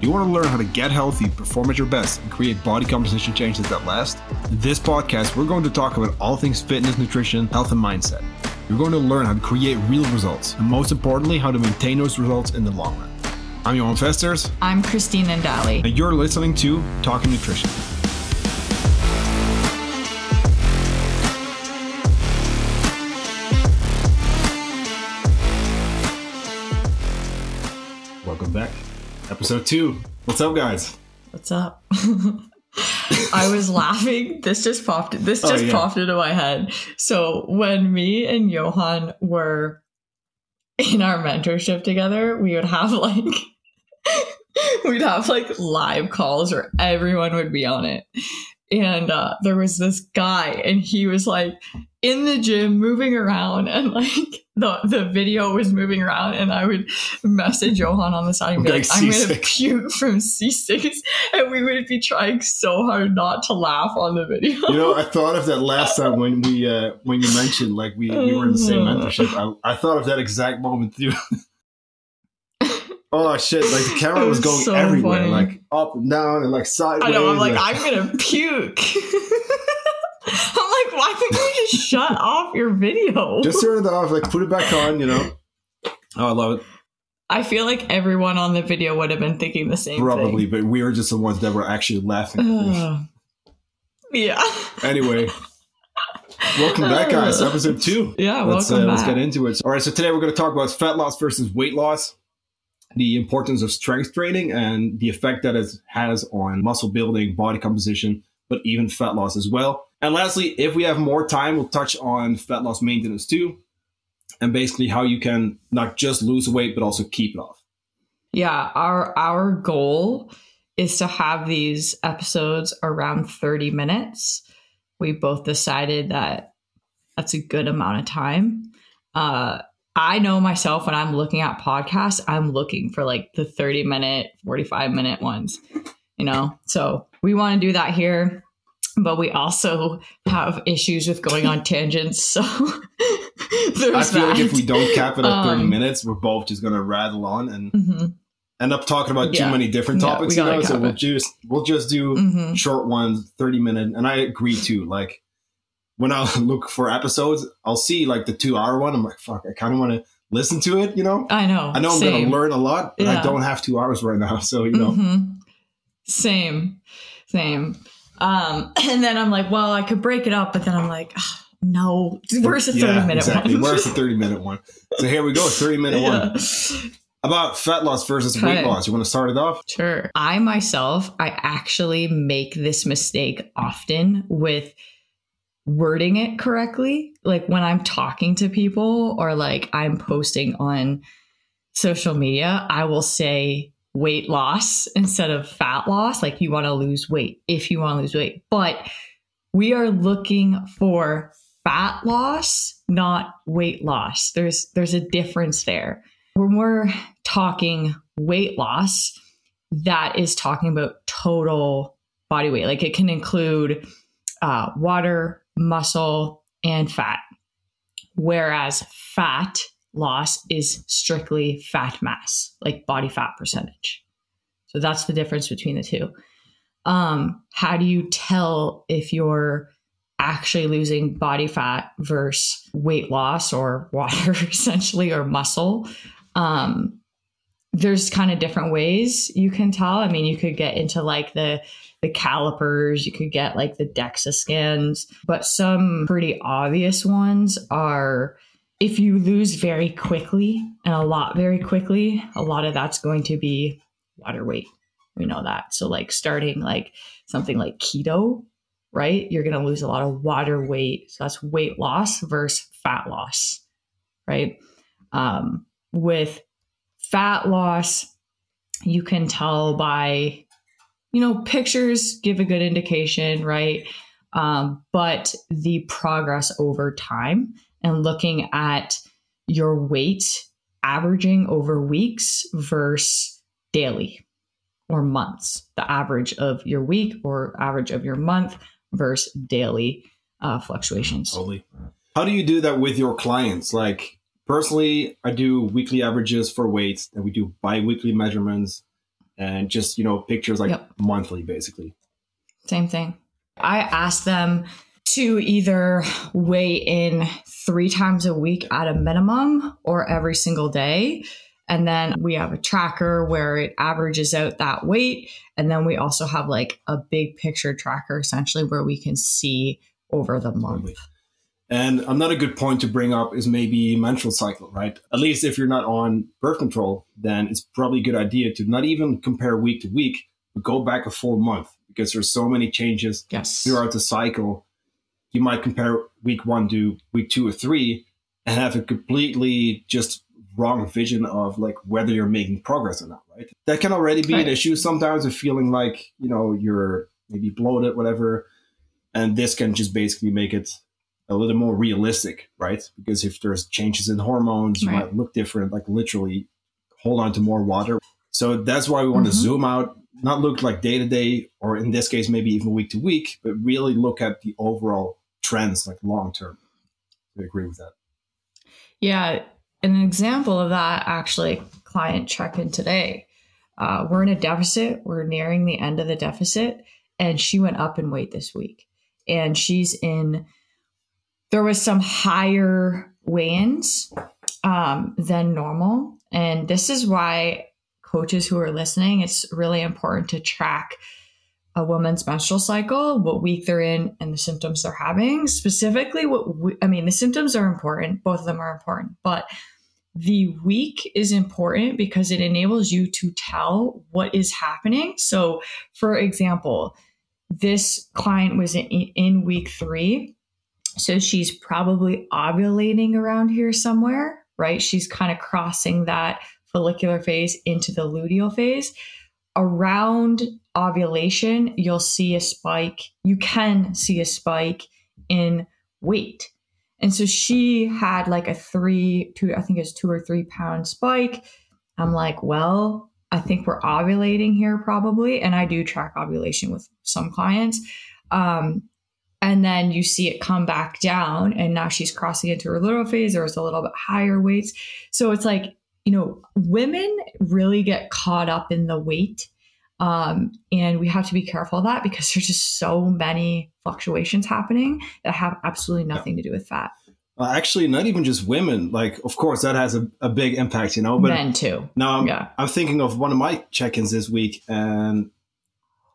You want to learn how to get healthy, perform at your best, and create body composition changes that last? In this podcast, we're going to talk about all things fitness, nutrition, health, and mindset. You're going to learn how to create real results, and most importantly, how to maintain those results in the long run. I'm Johan Vesters. I'm Christine Nandali. And you're listening to Talking Nutrition. Episode two. What's up, guys? What's up? I was laughing. This just popped. This Oh, just yeah. popped into my head. So when me and Johan were in our mentorship together, we would have like we'd have like live calls where everyone would be on it. And uh, there was this guy, and he was like in the gym moving around, and like the the video was moving around, and I would message Johan on the side and be Okay, like, "I'm gonna puke from C6," and we would be trying so hard not to laugh on the video. You know, I thought of that last time when we uh, when you mentioned like we, we were in the same mentorship. I, I thought of that exact moment too. oh shit! Like the camera was, was going so everywhere, funny. like up and down and like sideways. I know. I'm like, and- I'm gonna puke. I'm like, why couldn't you just shut off your video? just turn it off, like put it back on. You know. Oh, I love it. I feel like everyone on the video would have been thinking the same Probably, thing. but we were just the ones that were actually laughing. Ugh. yeah. anyway, welcome back, guys. Episode two. Yeah, let's, welcome uh, let's get into it. All right, so today we're going to talk about fat loss versus weight loss, the importance of strength training, and the effect that it has on muscle building, body composition, but even fat loss as well. And lastly, if we have more time, we'll touch on fat loss maintenance too, and basically how you can not just lose weight but also keep it off. Yeah, our our goal is to have these episodes around 30 minutes. We both decided that that's a good amount of time. Uh I know myself when I'm looking at podcasts, I'm looking for like the 30 minute, 45 minute ones, you know? So we want to do that here, but we also have issues with going on tangents. So there's I feel like if we don't cap it at 30 Um, minutes, we're both just going to rattle on and Mhm, end up talking about Yeah. too many different Yeah, topics. We you know? So we'll it. just we'll just do mhm. short ones, 30 minute. And I agree too. Like when I look for episodes, I'll see like the two hour one. I'm like, fuck, I kind of want to listen to it, you know? I know. I know I'm going to learn a lot, but I don't have two hours right now. So, you know, Mhm. Same, same. Um, and then I'm like, well, I could break it up, but then I'm like, "Ah, no, where's the 30 Yeah, minute exactly. one? Where's the 30 minute one? So here we go, 30 minute one. About fat loss versus weight loss. You want to start it off? Sure. I myself, I actually make this mistake often with wording it correctly. Like when I'm talking to people or like I'm posting on social media, I will say weight loss instead of fat loss. Like you want to lose weight if you want to lose weight. But we are looking for fat loss, not weight loss. There's there's a difference there. When we're talking weight loss, that is talking about total body weight. Like it can include uh, water, muscle, and fat. Whereas fat loss is strictly fat mass, like body fat percentage. So that's the difference between the two. Um, how do you tell if you're actually losing body fat versus weight loss or water, essentially, or muscle? Um, there's kind of different ways you can tell. I mean, you could get into like the the calipers, you could get like the DEXA scans, but some pretty obvious ones are if you lose very quickly and a lot very quickly, a lot of that's going to be water weight. We know that. So like starting like something like keto, right? You're going to lose a lot of water weight. So that's weight loss versus fat loss, right? Um, with fat loss, you can tell by, you know, pictures give a good indication, right? Um, but the progress over time and looking at your weight averaging over weeks versus daily or months, the average of your week or average of your month versus daily uh, fluctuations. Totally. How do you do that with your clients? Like personally, I do weekly averages for weights, and we do bi-weekly measurements and just, you know, pictures like Yep. monthly basically. Same thing. I ask them to either weigh in three times a week at a minimum or every single day. And then we have a tracker where it averages out that weight. And then we also have like a big picture tracker essentially where we can see over the month. And another good point to bring up is maybe menstrual cycle, right? At least if you're not on birth control, then it's probably a good idea to not even compare week to week, but go back a full month because there's so many changes Yes. throughout the cycle. You might compare week one to week two or three and have a completely just wrong vision of like whether you're making progress or not, right? That can already be Right. an issue sometimes of feeling like, you know, you're maybe bloated, whatever. And this can just basically make it a little more realistic, right? Because if there's changes in hormones, you might look different, like literally hold on to more water. So that's why we want Mhm. to zoom out, not look like day to day, or in this case, maybe even week to week, but really look at the overall trends, like long term. I agree with that. Yeah, an example of that actually, client check in today. Uh, we're in a deficit. We're nearing the end of the deficit, and she went up in weight this week. And she's in. There was some higher weigh-ins um, than normal, and this is why coaches who are listening, it's really important to track a woman's menstrual cycle, what week they're in, and the symptoms they're having. Specifically, what we, I mean, the symptoms are important, both of them are important, but the week is important because it enables you to tell what is happening. So, for example, this client was in, in week three. So she's probably ovulating around here somewhere, right? She's kind of crossing that follicular phase into the luteal phase around ovulation, you'll see a spike. You can see a spike in weight. And so she had like a three, two, I think it's two or three pound spike. I'm like, well, I think we're ovulating here probably. And I do track ovulation with some clients. Um, and then you see it come back down, and now she's crossing into her luteal phase, or it's a little bit higher weights. So it's like, you know, women really get caught up in the weight. Um, and we have to be careful of that because there's just so many fluctuations happening that have absolutely nothing to do with fat. Uh, actually, not even just women. Like, of course, that has a, a big impact, you know. But Men too. now I'm, Yeah. I'm thinking of one of my check-ins this week, and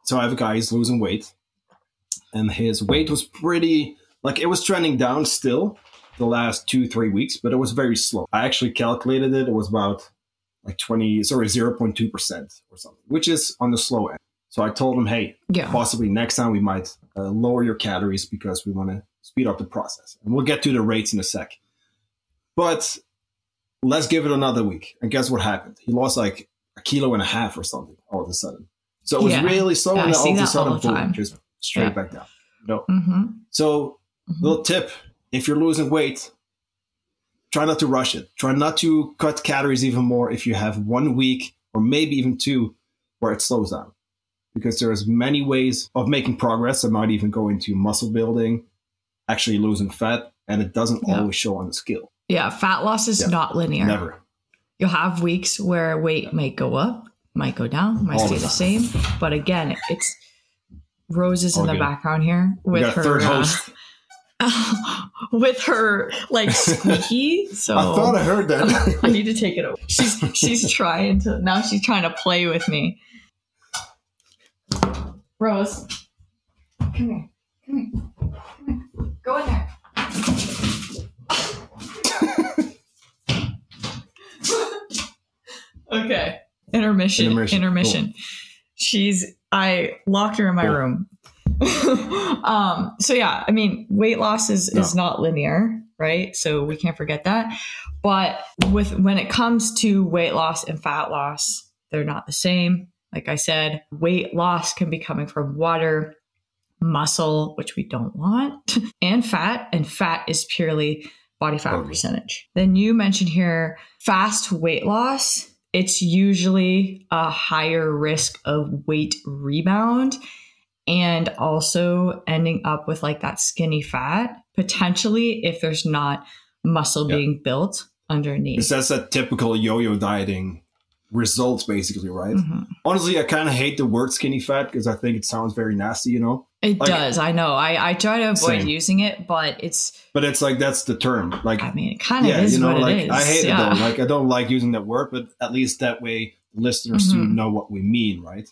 so I have a guy who's losing weight, and his weight was pretty like it was trending down still the last two three weeks, but it was very slow. I actually calculated it; it was about like twenty, sorry, zero point two percent or something, which is on the slow end. So I told him, hey, Yeah. possibly next time we might uh, lower your calories because we want to speed up the process. And we'll get to the rates in a sec. But let's give it another week. And guess what happened? He lost like a kilo and a half or something all of a sudden. So it was Yeah. really slow, Yeah, and I then see all of a sudden, boom, just straight Yeah. back down. No. Mm-hmm. So, little tip: if you're losing weight, try not to rush it. Try not to cut calories even more if you have one week or maybe even two where it slows down, because there's many ways of making progress that might even go into muscle building, actually losing fat, and it doesn't Yeah. always show on the scale. Yeah. Fat loss is Yeah. not linear. Never. You'll have weeks where weight might go up, might go down, might All stay the the same. But again, it's Rose is in All the good. background here with her third uh, host. with her like squeaky. So I thought I heard that. I need to take it over. She's she's trying to now she's trying to play with me. Rose, come here. Come here. Come here. Go in there. okay. Intermission. Intermission. Intermission. She's I locked her in my Cool. room. um so yeah, I mean weight loss is is not linear, right? So we can't forget that. But with when it comes to weight loss and fat loss, they're not the same. Like I said, weight loss can be coming from water, muscle, which we don't want, and fat. And fat is purely body fat Totally. percentage. Then you mentioned here fast weight loss. It's usually a higher risk of weight rebound and also ending up with like that skinny fat, potentially if there's not muscle Yeah. being built underneath. Because that's that typical yo-yo dieting results, basically, right? Mhm. Honestly, I kind of hate the word skinny fat because I think it sounds very nasty, you know. It Like- does. I know. I, I try to avoid Same. using it, but it's. But it's like that's the term. Like, I mean, it kind of yeah, is you know, what like it is. I hate yeah. it though. Like, I don't like using that word, but at least that way listeners do Mhm. know what we mean, right?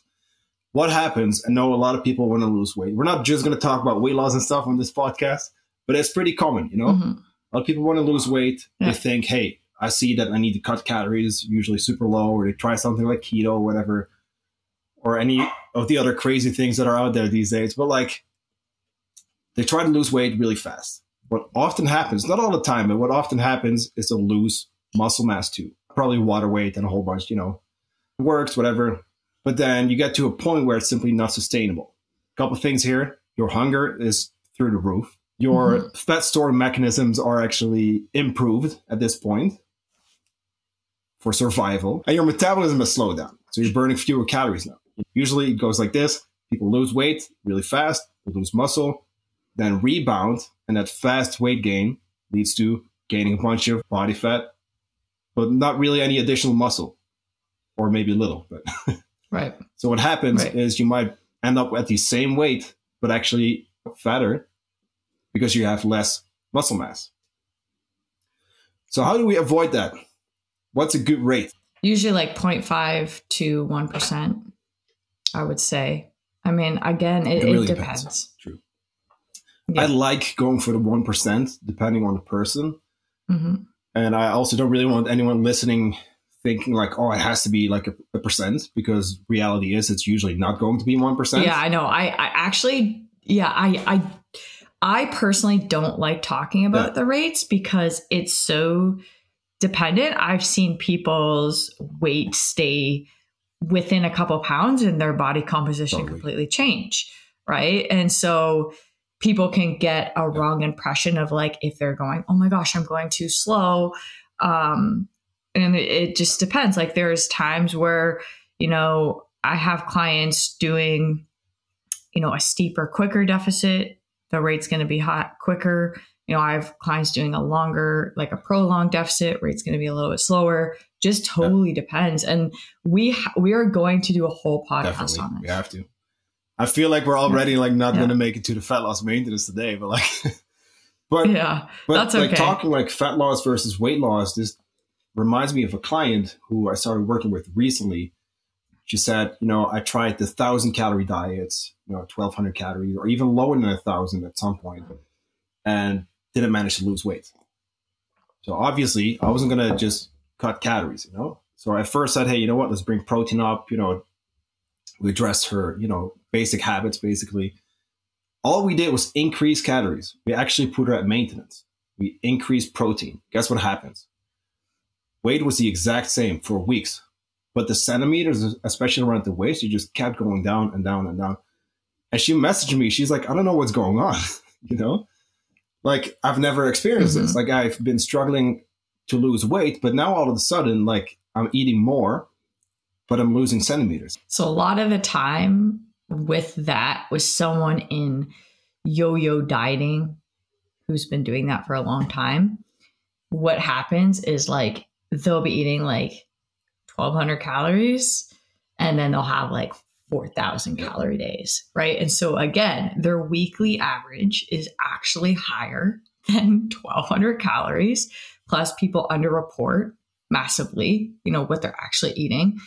What happens? I know a lot of people want to lose weight. We're not just going to talk about weight loss and stuff on this podcast, but it's pretty common, you know. Mhm. A lot of people want to lose weight. Yeah. They think, hey, I see that I need to cut calories, usually super low, or they try something like keto, or whatever, or any of the other crazy things that are out there these days. But like, they try to lose weight really fast. What often happens, not all the time, but what often happens is they'll lose muscle mass too. Probably water weight and a whole bunch, you know, works, whatever. But then you get to a point where it's simply not sustainable. A couple things here. Your hunger is through the roof. Your mm-hmm. fat storing mechanisms are actually improved at this point for survival. And your metabolism has slowed down. So you're burning fewer calories now. Usually it goes like this people lose weight really fast, they lose muscle, then rebound. And that fast weight gain leads to gaining a bunch of body fat, but not really any additional muscle, or maybe a little. But Right. so what happens Right. is you might end up at the same weight, but actually fatter because you have less muscle mass. So how do we avoid that? What's a good rate? Usually like 0.5 to 1%, I would say. I mean, again, it, It it, really depends. depends. True. Yeah. I like going for the one percent, depending on the person, hmm and I also don't really want anyone listening thinking like, "Oh, it has to be like a, a percent," because reality is it's usually not going to be one percent. Yeah, I know. I, I actually, yeah, I, I, I personally don't like talking about Yeah. the rates because it's so dependent. I've seen people's weight stay within a couple pounds and their body composition Totally. completely change, right? And so people can get a wrong impression of like if they're going, oh my gosh, I'm going too slow. Um, and it, just depends. Like there's times where, you know, I have clients doing, you know, a steeper, quicker deficit. The rate's going to be hot quicker. You know, I have clients doing a longer, like a prolonged deficit. Rate's going to be a little bit slower. Just totally depends. And we ha- we are going to do a whole podcast definitely on this we have to. I feel like we're already like not Yeah. going to make it to the fat loss maintenance today, but like, but Yeah, But That's like okay. talking like fat loss versus weight loss, this reminds me of a client who I started working with recently. She said, you know, I tried the thousand calorie diets, you know, twelve hundred calories, or even lower than a thousand at some point, and didn't manage to lose weight. So obviously, I wasn't gonna just cut calories, you know. So I first said, hey, you know what? Let's bring protein up. You know, we addressed her, you know, basic habits basically all we did was increase calories. We actually put her at maintenance. We increased protein. Guess what happens? Weight was the exact same for weeks, but the centimeters, especially around the waist, you just kept going down and down and down. And she messaged me. She's like, I don't know what's going on. you know, like I've never experienced this. Mm-hmm. Like I've been struggling to lose weight, but now all of a sudden, like I'm eating more, but I'm losing centimeters. So a lot of the time with that with someone in yo-yo dieting who's been doing that for a long time, what happens is like they'll be eating like 1200 calories and then they'll have like 4000 calorie days, right? And so again, their weekly average is actually higher than 1200 calories plus people underreport massively, you know, what they're actually eating.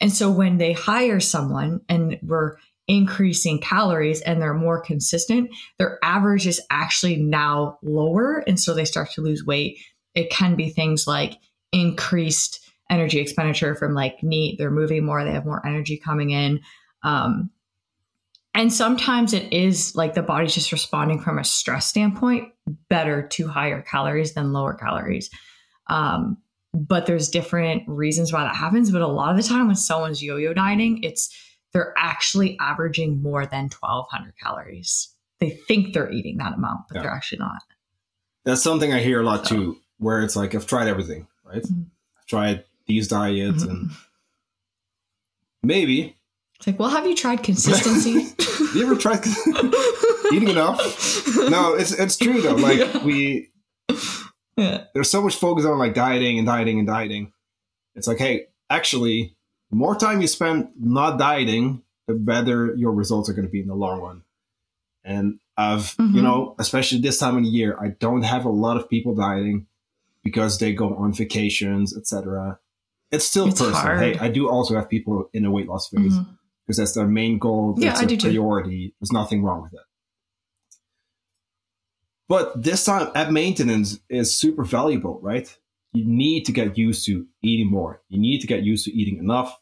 And so when they hire someone and we're increasing calories and they're more consistent, their average is actually now lower. And so they start to lose weight. It can be things like increased energy expenditure from like NEAT. They're moving more, they have more energy coming in. Um, and sometimes it is like the body's just responding from a stress standpoint better to higher calories than lower calories. Um, but there's different reasons why that happens. But a lot of the time when someone's yo-yo dieting, it's they're actually averaging more than 1200 calories. They think they're eating that amount, but Yeah. they're actually not. That's something I hear a lot too, where it's like I've tried everything, right? Mhm. I've tried these diets Mhm. and maybe. It's like, well, have you tried consistency? Have you ever tried eating enough? No, it's it's true though. Like Yeah. we Yeah. there's so much focus on like dieting and dieting and dieting. It's like, hey, actually, the more time you spend not dieting, the better your results are going to be in the long run. And I've, mm-hmm. you know, especially this time of the year, I don't have a lot of people dieting because they go on vacations, etc. It's still it's personal. Hard. Hey, I do also have people in a weight loss phase mm-hmm. because that's their main goal. That's yeah, their priority. Too. There's nothing wrong with it. But this time at maintenance is super valuable, right? You need to get used to eating more. You need to get used to eating enough,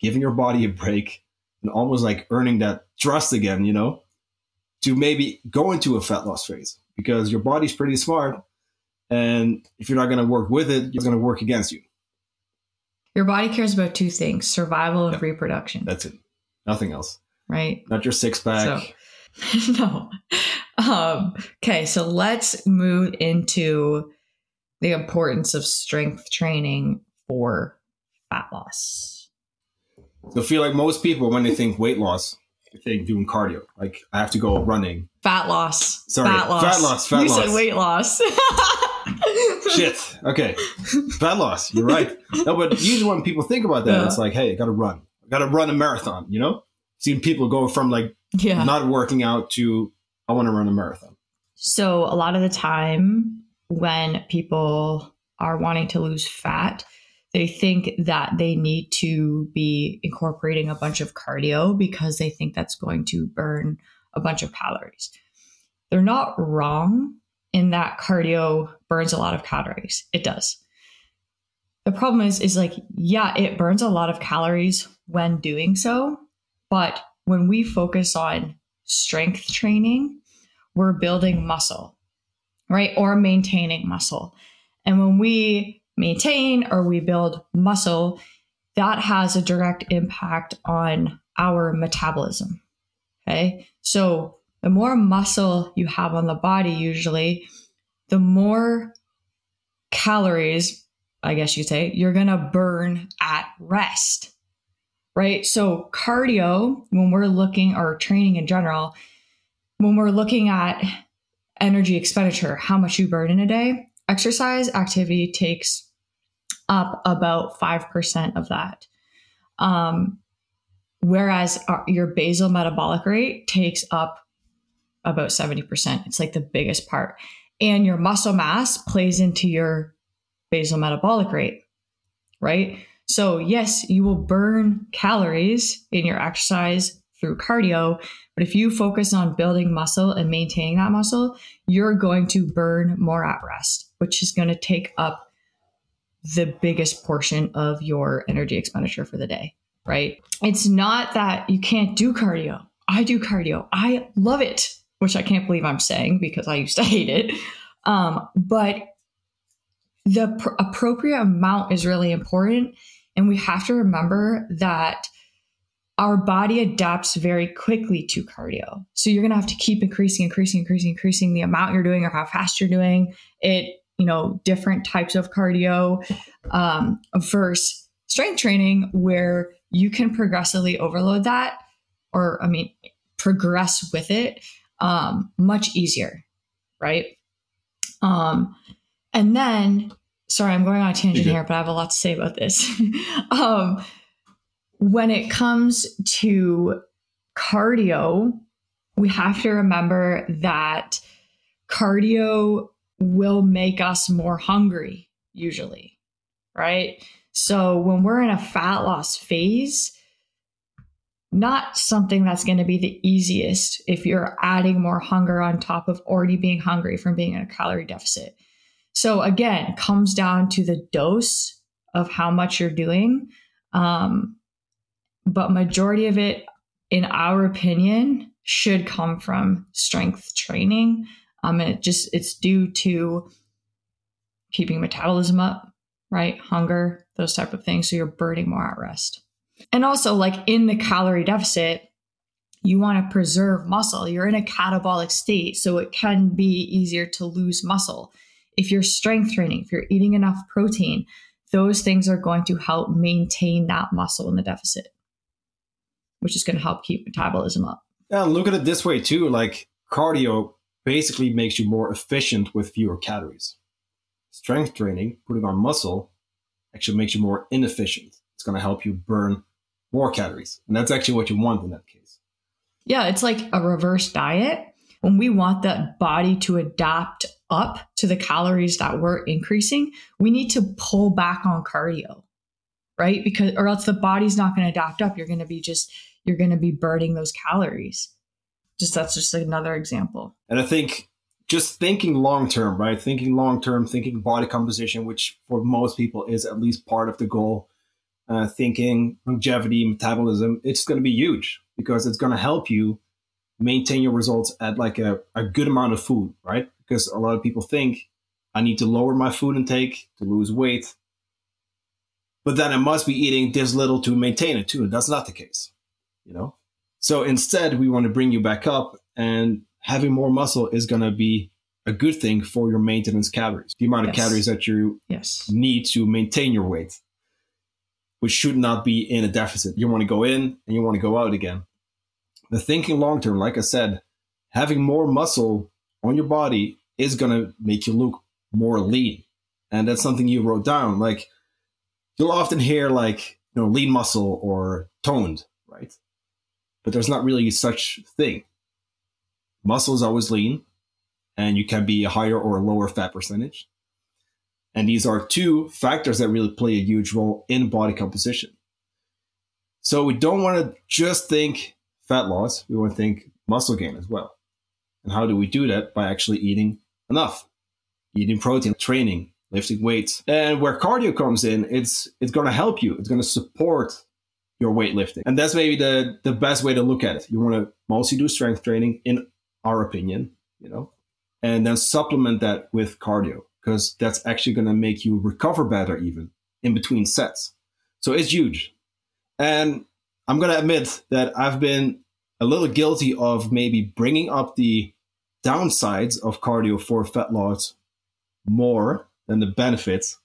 giving your body a break, and almost like earning that trust again, you know, to maybe go into a fat loss phase because your body's pretty smart. And if you're not going to work with it, it's going to work against you. Your body cares about two things survival and yeah, reproduction. That's it. Nothing else. Right. Not your six pack. So, no. Um, okay, so let's move into the importance of strength training for fat loss. So I feel like most people, when they think weight loss, they think doing cardio. Like I have to go running. Fat loss. Sorry, fat loss. Fat loss. Fat you loss. said weight loss. Shit. Okay. Fat loss. You're right. No, but usually when people think about that, yeah. it's like, hey, I got to run. I got to run a marathon. You know, seeing people go from like yeah. not working out to I want to run a marathon. So, a lot of the time when people are wanting to lose fat, they think that they need to be incorporating a bunch of cardio because they think that's going to burn a bunch of calories. They're not wrong in that cardio burns a lot of calories. It does. The problem is is like yeah, it burns a lot of calories when doing so, but when we focus on strength training, we're building muscle, right? Or maintaining muscle. And when we maintain or we build muscle, that has a direct impact on our metabolism. Okay. So the more muscle you have on the body, usually, the more calories, I guess you'd say, you're going to burn at rest right? So, cardio, when we're looking or training in general, when we're looking at energy expenditure, how much you burn in a day, exercise activity takes up about 5% of that. Um, whereas our, your basal metabolic rate takes up about 70%. It's like the biggest part. And your muscle mass plays into your basal metabolic rate, right? So, yes, you will burn calories in your exercise through cardio, but if you focus on building muscle and maintaining that muscle, you're going to burn more at rest, which is going to take up the biggest portion of your energy expenditure for the day, right? It's not that you can't do cardio. I do cardio. I love it, which I can't believe I'm saying because I used to hate it. Um, but the pr- appropriate amount is really important. And we have to remember that our body adapts very quickly to cardio. So you're going to have to keep increasing, increasing, increasing, increasing the amount you're doing or how fast you're doing it, you know, different types of cardio um, versus strength training where you can progressively overload that or, I mean, progress with it um, much easier, right? Um, and then sorry, I'm going on a tangent here, but I have a lot to say about this. um, when it comes to cardio, we have to remember that cardio will make us more hungry, usually, right? So when we're in a fat loss phase, not something that's going to be the easiest if you're adding more hunger on top of already being hungry from being in a calorie deficit. So again, comes down to the dose of how much you're doing. Um, but majority of it, in our opinion, should come from strength training. Um, and it just it's due to keeping metabolism up, right? Hunger, those type of things. So you're burning more at rest. And also, like in the calorie deficit, you want to preserve muscle. You're in a catabolic state, so it can be easier to lose muscle if you're strength training, if you're eating enough protein, those things are going to help maintain that muscle in the deficit, which is going to help keep metabolism up. Yeah, look at it this way too. Like cardio basically makes you more efficient with fewer calories. Strength training, putting on muscle, actually makes you more inefficient. It's going to help you burn more calories. And that's actually what you want in that case. Yeah, it's like a reverse diet. When we want that body to adapt up to the calories that we're increasing, we need to pull back on cardio, right? Because, or else the body's not going to adapt up. You're going to be just, you're going to be burning those calories. Just that's just another example. And I think just thinking long term, right? Thinking long term, thinking body composition, which for most people is at least part of the goal. Uh, thinking longevity, metabolism, it's going to be huge because it's going to help you maintain your results at like a, a good amount of food, right? Because a lot of people think I need to lower my food intake to lose weight, but then I must be eating this little to maintain it too. That's not the case, you know? So instead, we want to bring you back up and having more muscle is going to be a good thing for your maintenance calories, the amount of calories that you Yes. need to maintain your weight, which should not be in a deficit. You want to go in and you want to go out again. The thinking long term, like I said, having more muscle on your body is going to make you look more lean. And that's something you wrote down. Like you'll often hear like, you know, lean muscle or toned, right? But there's not really such thing. Muscle is always lean and you can be a higher or a lower fat percentage. And these are two factors that really play a huge role in body composition. So we don't want to just think fat loss, we want to think muscle gain as well. And how do we do that? By actually eating enough, eating protein, training, lifting weights. And where cardio comes in, it's it's going to help you. It's going to support your weightlifting. And that's maybe the the best way to look at it. You want to mostly do strength training in our opinion, you know, and then supplement that with cardio because that's actually going to make you recover better even in between sets. So it's huge. And I'm going to admit that I've been a little guilty of maybe bringing up the downsides of cardio for fat loss more than the benefits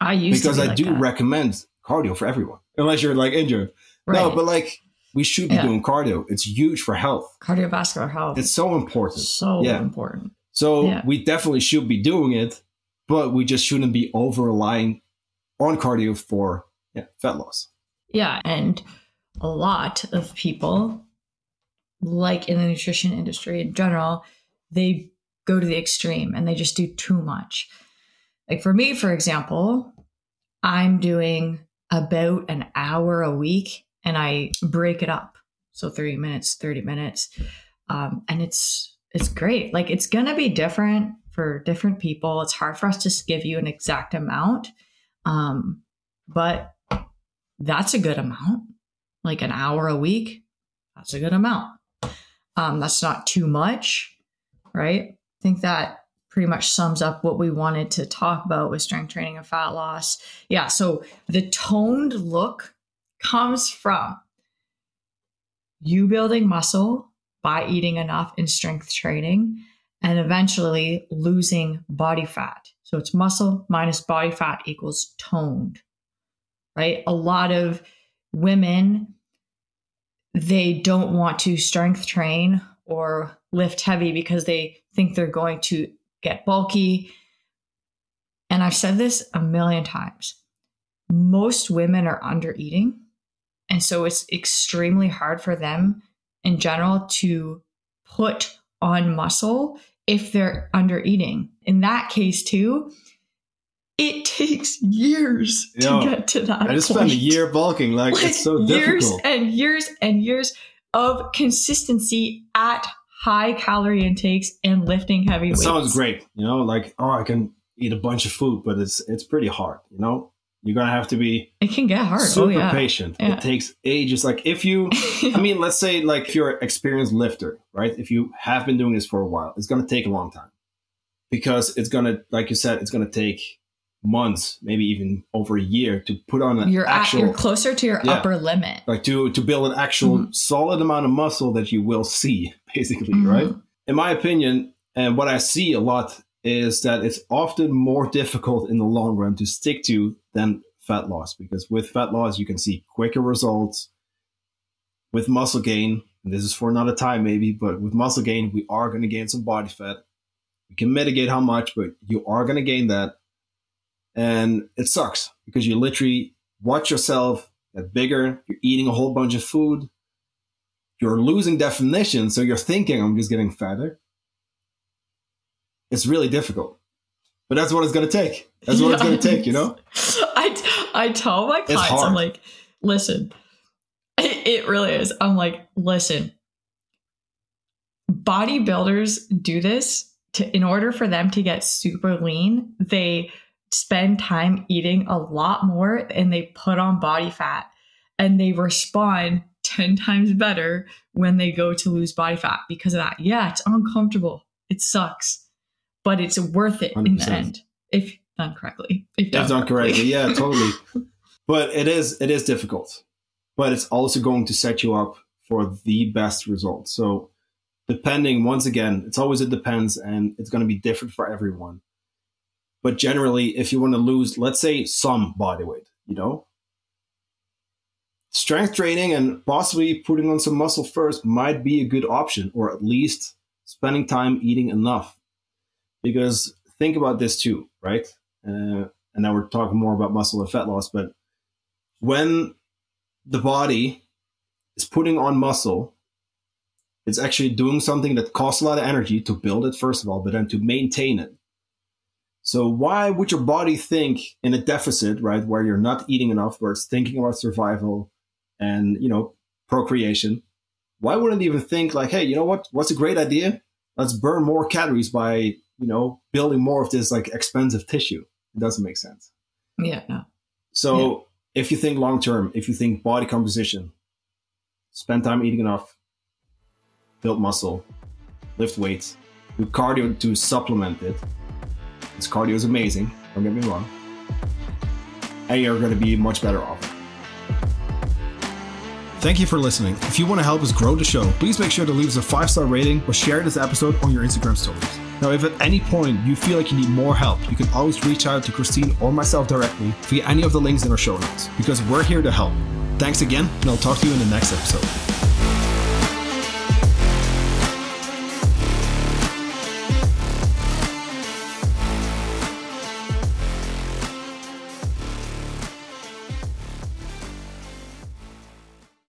I used because to be I like do that. recommend cardio for everyone, unless you're like injured. Right. No, but like we should be Yeah. doing cardio. It's huge for health. cardiovascular health. It's so important. so Yeah. important. So Yeah. we definitely should be doing it, but we just shouldn't be over relying on cardio for yeah, fat loss. Yeah, and a lot of people, like in the nutrition industry in general, they go to the extreme and they just do too much. Like for me, for example, I'm doing about an hour a week and I break it up. So 30 minutes, 30 minutes. Um, and it's it's great. Like it's gonna be different for different people. It's hard for us to give you an exact amount. Um, but that's a good amount. Like an hour a week, that's a good amount. Um, that's not too much, right? I think that pretty much sums up what we wanted to talk about with strength training and fat loss. Yeah, so the toned look comes from you building muscle by eating enough in strength training and eventually losing body fat. So it's muscle minus body fat equals toned right? A lot of women, they don't want to strength train or lift heavy because they think they're going to get bulky. And I've said this a million times. Most women are under eating. And so it's extremely hard for them in general to put on muscle if they're under eating. In that case, too, it takes years Yeah. to get to that. I just spent a year bulking. Like, Like, it's so difficult. years difficult. and years and years of consistency at high calorie intakes and lifting heavy It weights. sounds great, you know, like oh I can eat a bunch of food, but it's it's pretty hard, you know? You're gonna have to be It can get hard. super oh yeah. patient. Yeah. It takes ages. Like if you I mean, let's say like if you're an experienced lifter, right? If you have been doing this for a while, it's going to take a long time because it's going to, like you said, it's going to take months, maybe even over a year to put on an you're at, actual, you're closer to your Yeah. upper limit. like to to build an actual Mhm. solid amount of muscle that you will see, basically, Mhm. right? In my opinion, and what I see a lot is that it's often more difficult in the long run to stick to than fat loss because with fat loss you can see quicker results. With muscle gain, this is for another time maybe, but with muscle gain we are going to gain some body fat. We can mitigate how much, but you are going to gain that, and it sucks because you literally watch yourself get bigger. You're eating a whole bunch of food. You're losing definition. So you're thinking, I'm just getting fatter. It's really difficult. But that's what it's going to take. That's what yeah, it's going to take, you know? I, I tell my clients, I'm like, listen, it, it really is. I'm like, listen, bodybuilders do this to, in order for them to get super lean, they spend time eating a lot more and they put on body fat and they respond 10 times better when they go to lose body fat because of that. Yeah, it's uncomfortable. It sucks, but it's worth it 100%. in the end if done correctly. If done, if done correctly. correctly. Yeah, totally. but it is it is difficult. But it's also going to set you up for the best results. So depending once again, it's always it depends and it's going to be different for everyone. But generally, if you want to lose, let's say some body weight, you know, strength training and possibly putting on some muscle first might be a good option, or at least spending time eating enough. Because think about this too, right? Uh, and now we're talking more about muscle and fat loss, but when the body is putting on muscle, it's actually doing something that costs a lot of energy to build it, first of all, but then to maintain it. So why would your body think in a deficit, right, where you're not eating enough, where it's thinking about survival and, you know, procreation? Why wouldn't it even think like, hey, you know what? What's a great idea? Let's burn more calories by, you know, building more of this like expensive tissue. It doesn't make sense. Yeah, no. So yeah. if you think long term, if you think body composition, spend time eating enough, build muscle, lift weights, do cardio to supplement it, This cardio is amazing, don't get me wrong. And you're going to be much better off. Thank you for listening. If you want to help us grow the show, please make sure to leave us a five star rating or share this episode on your Instagram stories. Now, if at any point you feel like you need more help, you can always reach out to Christine or myself directly via any of the links in our show notes because we're here to help. Thanks again, and I'll talk to you in the next episode.